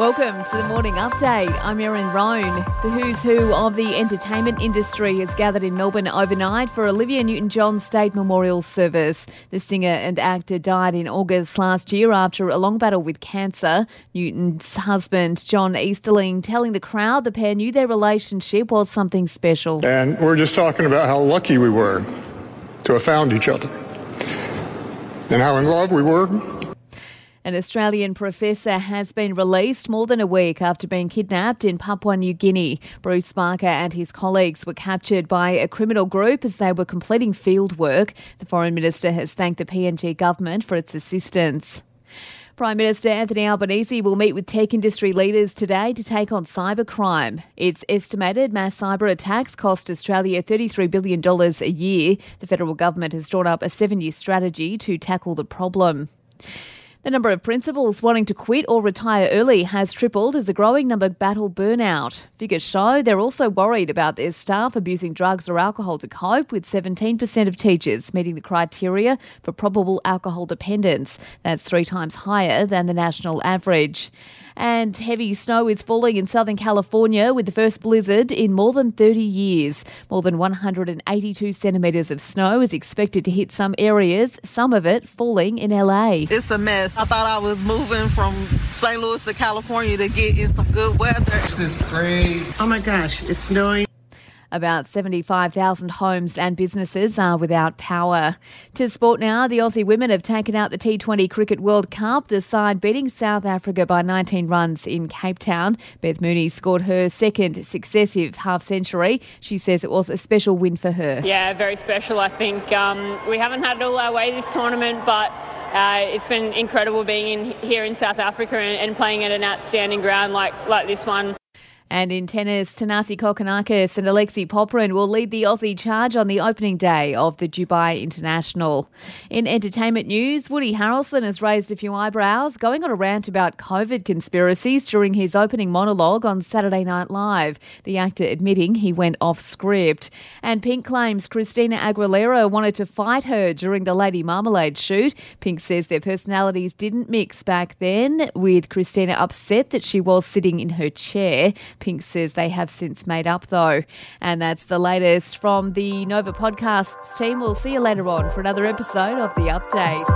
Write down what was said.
Welcome to the morning update. I'm Erin Roan. The who's who of the entertainment industry has gathered in Melbourne overnight for Olivia Newton John's State Memorial Service. The singer and actor died in August last year after a long battle with cancer. Newton's husband, John Easterling, telling the crowd the pair knew their relationship was something special. And we're just talking about how lucky we were to have found each other and how in love we were an Australian professor has been released more than a week after being kidnapped in Papua New Guinea. Bryce Barker and his colleagues were captured by a criminal group as they were completing field work. The Foreign Minister has thanked the PNG government for its assistance. Prime Minister Anthony Albanese will meet with tech industry leaders today to take on cybercrime. It's estimated mass cyber attacks cost Australia $33 billion a year. The federal government has drawn up a seven year strategy to tackle the problem. The number of principals wanting to quit or retire early has tripled as a growing number battle burnout. Figures show they're also worried about their staff abusing drugs or alcohol to cope, with 17% of teachers meeting the criteria for probable alcohol dependence. That's three times higher than the national average. And heavy snow is falling in Southern California with the first blizzard in more than 30 years. More than 182 centimetres of snow is expected to hit some areas, some of it falling in LA. It's a mess. I thought I was moving from St. Louis to California to get in some good weather. This is crazy. Oh my gosh, it's snowing. About 75,000 homes and businesses are without power. To sport now, the Aussie women have taken out the T20 Cricket World Cup, the side beating South Africa by 19 runs in Cape Town. Beth Mooney scored her second successive half century. She says it was a special win for her. Yeah, very special. I think um, we haven't had it all our way this tournament, but uh, it's been incredible being in here in South Africa and, and playing at an outstanding ground like, like this one. And in tennis, Thanasi Kokkinakis and Alexei Popyrin will lead the Aussie charge on the opening day of the Dubai International. In entertainment news, Woody Harrelson has raised a few eyebrows, going on a rant about COVID conspiracies during his opening monologue on Saturday Night Live. The actor admitting he went off script. And Pink claims Christina Aguilera wanted to fight her during the Lady Marmalade shoot. Pink says their personalities didn't mix back then, with Christina upset that she was sitting in her chair. Pink says they have since made up, though. And that's the latest from the Nova Podcasts team. We'll see you later on for another episode of The Update.